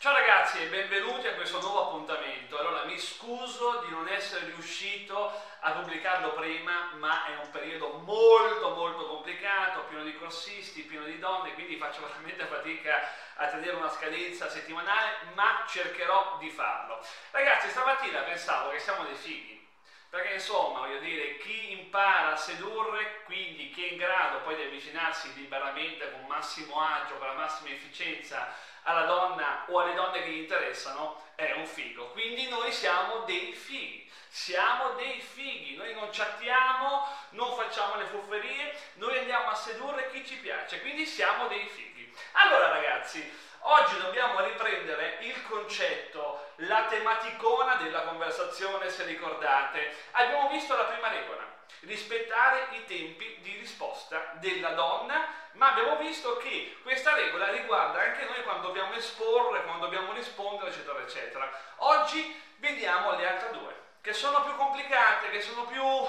Ciao ragazzi e benvenuti a questo nuovo appuntamento. Allora mi scuso di non essere riuscito a pubblicarlo prima, ma è un periodo molto molto complicato, pieno di corsisti, pieno di donne, quindi faccio veramente fatica a tenere una scadenza settimanale, ma cercherò di farlo. Ragazzi, stamattina pensavo che siamo dei fighi, perché insomma, voglio dire, chi impara a sedurre, quindi chi è in grado poi di avvicinarsi liberamente, con massimo agio, con la massima efficienza, alla donna o alle donne che gli interessano è un figo. Quindi noi siamo dei fighi, siamo dei fighi, noi non chattiamo, non facciamo le fufferie, noi andiamo a sedurre chi ci piace, quindi siamo dei fighi. Allora ragazzi, oggi dobbiamo riprendere il concetto, la tematicona della conversazione, se ricordate. Abbiamo visto la prima regola, rispettare i tempi di risposta della donna ma abbiamo visto che questa regola riguarda anche noi quando dobbiamo esporre, quando dobbiamo rispondere, eccetera, eccetera. Oggi vediamo le altre due, che sono più complicate, che sono più uh,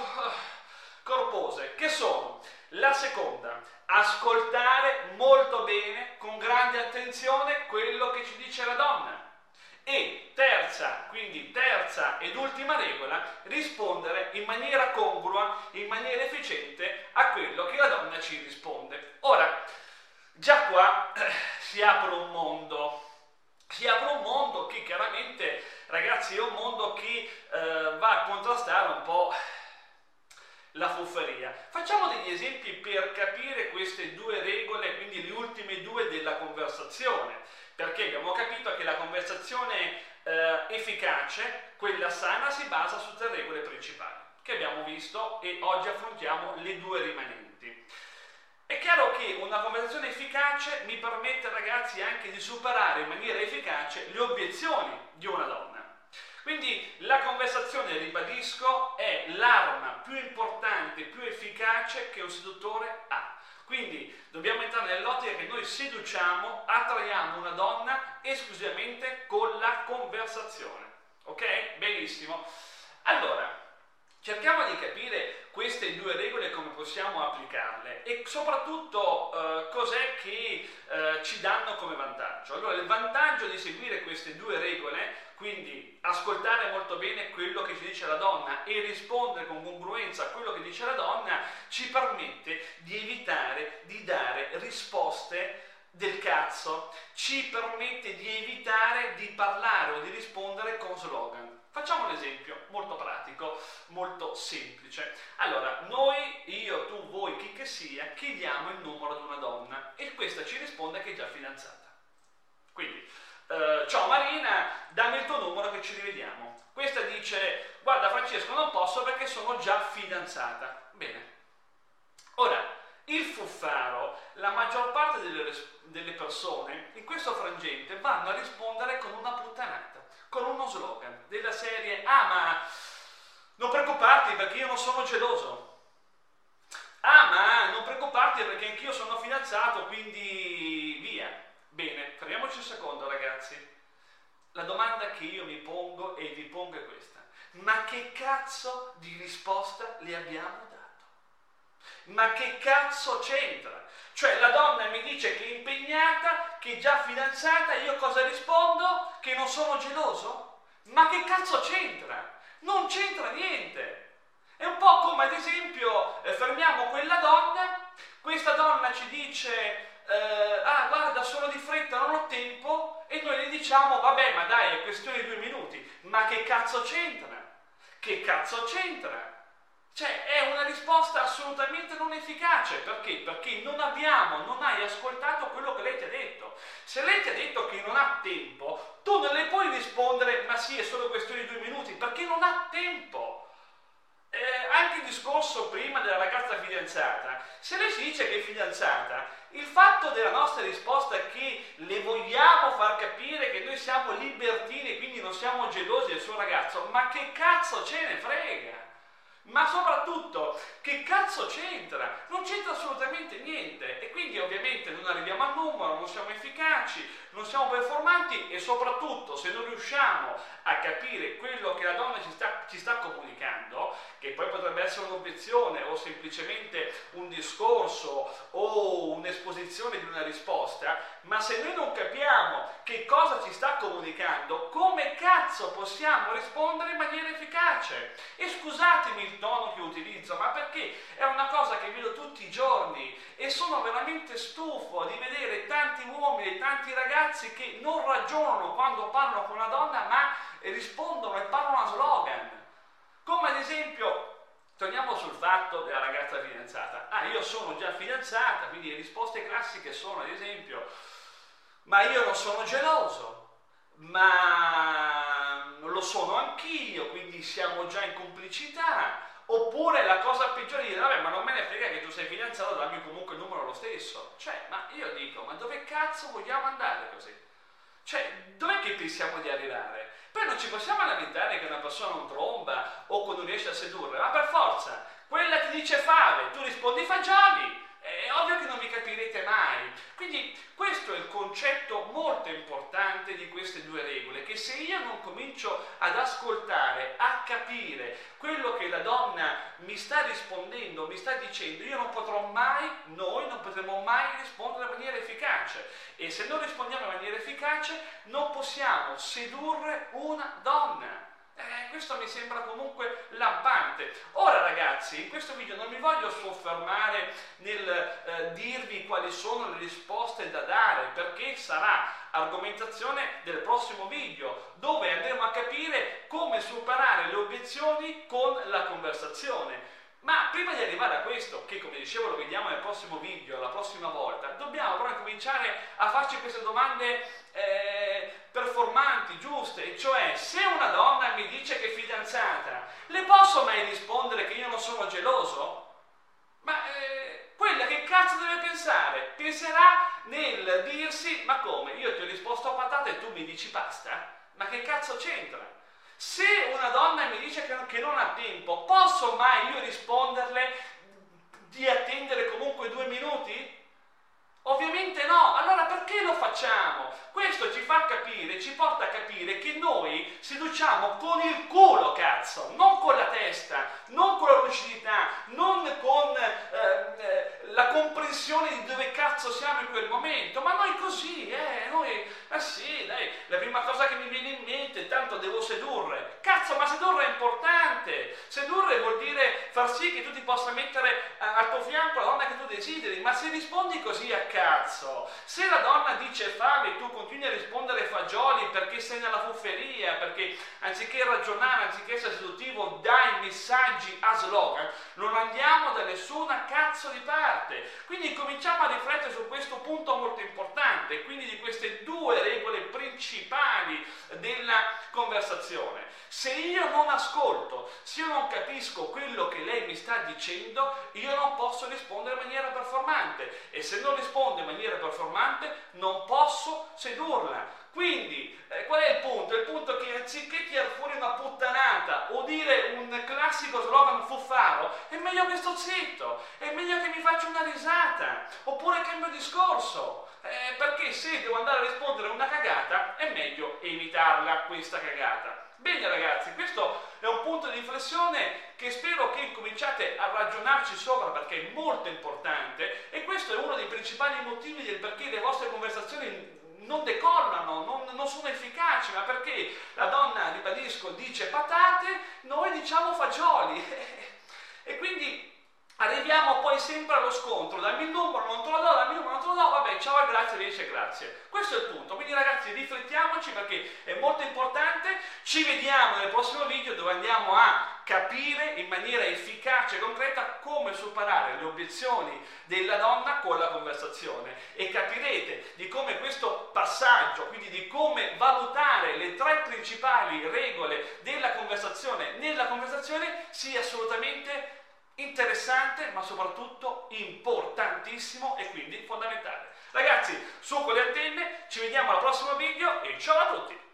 corpose, che sono la seconda, ascoltare molto bene, con grande attenzione, quello che ci dice la donna. E terza, quindi terza ed ultima regola, rispondere in maniera congrua, in maniera efficiente a quello che la donna ci risponde. Ora, già qua eh, si apre un mondo, si apre un mondo che chiaramente, ragazzi, è un mondo che eh, va a contrastare un po' la fufferia. Facciamo degli esempi per capire queste due regole, quindi le ultime due della conversazione perché abbiamo capito che la conversazione eh, efficace, quella sana, si basa su tre regole principali che abbiamo visto e oggi affrontiamo le due rimanenti. È chiaro che una conversazione efficace mi permette ragazzi anche di superare in maniera efficace le obiezioni di una donna. Quindi la conversazione, ribadisco, è l'arma più importante, più efficace che un seduttore ha. Quindi dobbiamo entrare nell'ottica che noi seduciamo, attraiamo una donna esclusivamente con la conversazione. Ok? Benissimo. Allora, cerchiamo di capire queste due regole e come possiamo applicarle e soprattutto eh, cos'è che eh, ci danno come vantaggio. Allora, il vantaggio di seguire queste due regole quindi ascoltare molto bene quello che ci dice la donna e rispondere con congruenza a quello che dice la donna ci permette di evitare di dare risposte del cazzo, ci permette di evitare di parlare o di rispondere con slogan. Facciamo un esempio molto pratico, molto semplice. Allora, noi, io, tu, voi, chi che sia, chiediamo il numero di una donna e questa ci risponde che è già fidanzata. Quindi, eh, ciao Marina, dammi il tuo numero che ci rivediamo. Questa dice, guarda Francesco, non posso perché sono già fidanzata. Bene. Ora, il fuffaro, la maggior parte delle, delle persone in questo frangente vanno a rispondere con una puttanata, con uno slogan della serie, ah ma non preoccuparti perché io non sono geloso. Ah, ma non preoccuparti perché anch'io sono fidanzato, quindi via. Bene, fermiamoci un secondo ragazzi. La domanda che io mi pongo e vi pongo è questa. Ma che cazzo di risposta le abbiamo dato? Ma che cazzo c'entra? Cioè la donna mi dice che è impegnata, che è già fidanzata, io cosa rispondo? Che non sono geloso? Ma che cazzo c'entra? Non c'entra niente. È un po' come ad esempio eh, fermiamo quella donna, questa donna ci dice eh, ah guarda sono di fretta, non ho tempo, e noi le diciamo vabbè ma dai è questione di due minuti, ma che cazzo c'entra? Che cazzo c'entra? Cioè è una risposta assolutamente non efficace, perché? Perché non abbiamo, non hai ascoltato quello che lei ti ha detto. Se lei ti ha detto che non ha tempo, tu non le puoi rispondere ma sì è solo questione di due minuti, perché non ha tempo. Eh, anche il discorso prima della ragazza fidanzata, se lei si dice che è fidanzata, il fatto della nostra risposta è che le vogliamo far capire che noi siamo libertini e quindi non siamo gelosi del suo ragazzo, ma che cazzo ce ne frega? Ma soprattutto, che cazzo c'entra? Non c'entra assolutamente niente e quindi ovviamente non arriviamo al numero, non siamo efficaci, non siamo performanti e soprattutto se non riusciamo a capire quello che la donna ci sta, ci sta comunicando, che poi potrebbe essere un'obiezione o semplicemente un discorso o un'esposizione di una risposta, ma se noi non capiamo che cosa ci sta comunicando, come cazzo possiamo rispondere in maniera efficace? E scusatemi il tono che utilizzo, ma perché è una cosa che vedo tutti i giorni e sono veramente stufo di vedere tanti uomini e tanti ragazzi che non ragionano quando parlano con una donna, ma rispondono e parlano a slogan. Come ad esempio, torniamo sul fatto della ragazza fidanzata. Ah, io sono già fidanzata, quindi le risposte classiche sono ad esempio ma io non sono geloso, ma lo sono anch'io, quindi siamo già in complicità. Oppure la cosa peggiore è dire, vabbè, ma non me ne frega che tu sei fidanzato, dammi comunque il numero lo stesso. Cioè, ma io dico, ma dove cazzo vogliamo andare così? Cioè, dov'è che pensiamo di arrivare? Poi non ci possiamo lamentare che una persona non tromba o che non riesce a sedurre, ma per forza, quella ti dice fave, tu rispondi fagioli, è ovvio che non mi capirete mai. Quindi questo è il concetto molto importante di queste due regole, che se io non comincio ad ascoltare, a capire quello che la donna mi sta rispondendo, mi sta dicendo, io non potrò mai, noi non potremo mai rispondere in maniera efficace. E se non rispondiamo in maniera efficace non possiamo sedurre una donna. Eh, questo mi sembra comunque lampante. Ora ragazzi, in questo video non mi voglio soffermare nel eh, dirvi quali sono le risposte da dare, perché sarà argomentazione del prossimo video, dove andremo a capire come superare le obiezioni con la conversazione. Ma prima di arrivare a questo, che come dicevo lo vediamo nel prossimo video, la prossima volta, dobbiamo però cominciare a farci queste domande eh, performanti, giuste, cioè se una donna mi dice che è fidanzata, le posso mai rispondere che io non sono geloso? Ma eh, quella che cazzo deve pensare? Penserà nel dirsi, ma come? Io ti ho risposto a patata e tu mi dici basta? Ma che cazzo c'entra? Se una donna mi dice che non ha tempo, posso mai io risponderle di attendere comunque due minuti? Ovviamente no, allora perché lo facciamo? Questo ci fa capire, ci porta a capire che noi seduciamo con il culo, cazzo, non con la testa, non con la lucidità, non con eh, eh, la comprensione di dove cazzo siamo in quel momento, ma noi così, eh, noi, ah sì, dai, la prima cosa che mi viene in mente, tanto devo sedurre. Cazzo, ma sedurre è importante. Sedurre vuol dire far sì che tu ti possa mettere eh, al tuo fianco la donna che tu desideri, ma se rispondi così a cazzo, se la donna dice fame e tu continui a rispondere perché sei nella fufferia, perché anziché ragionare, anziché essere seduttivo, dai messaggi a slogan, non andiamo da nessuna cazzo di parte. Quindi cominciamo a riflettere su questo punto molto importante, quindi di queste due regole principali della conversazione. Se io non ascolto, se io non capisco quello che lei mi sta dicendo, io non posso rispondere in maniera performante e se non rispondo in maniera performante non posso sedurla. Quindi, eh, qual è il punto? Il punto è che anziché tirare fuori una puttanata o dire un classico slogan fuffaro, è meglio che sto zitto, è meglio che mi faccia una risata, oppure cambio discorso. Eh, perché se devo andare a rispondere a una cagata, è meglio evitarla questa cagata. Bene ragazzi, questo è un punto di riflessione che spero che cominciate a ragionarci sopra perché è molto importante e questo è uno dei principali motivi del perché le vostre conversazioni non decollano, non, non, sono efficaci, ma perché la donna, ribadisco, dice patate, noi diciamo fagioli. e quindi arriviamo poi sempre allo scontro, dammi il numero, non te lo do, dammi il numero, non te lo do, vabbè, ciao e grazie, dice grazie. Questo è il punto, quindi ragazzi riflettiamoci perché è molto importante, ci vediamo nel prossimo video dove andiamo a capire in maniera efficace e concreta come superare le obiezioni della donna con la conversazione e capirete di come questo passaggio, quindi di come valutare le tre principali regole della conversazione nella conversazione sia assolutamente interessante ma soprattutto importantissimo e quindi fondamentale. Ragazzi, su con le antenne, ci vediamo al prossimo video e ciao a tutti!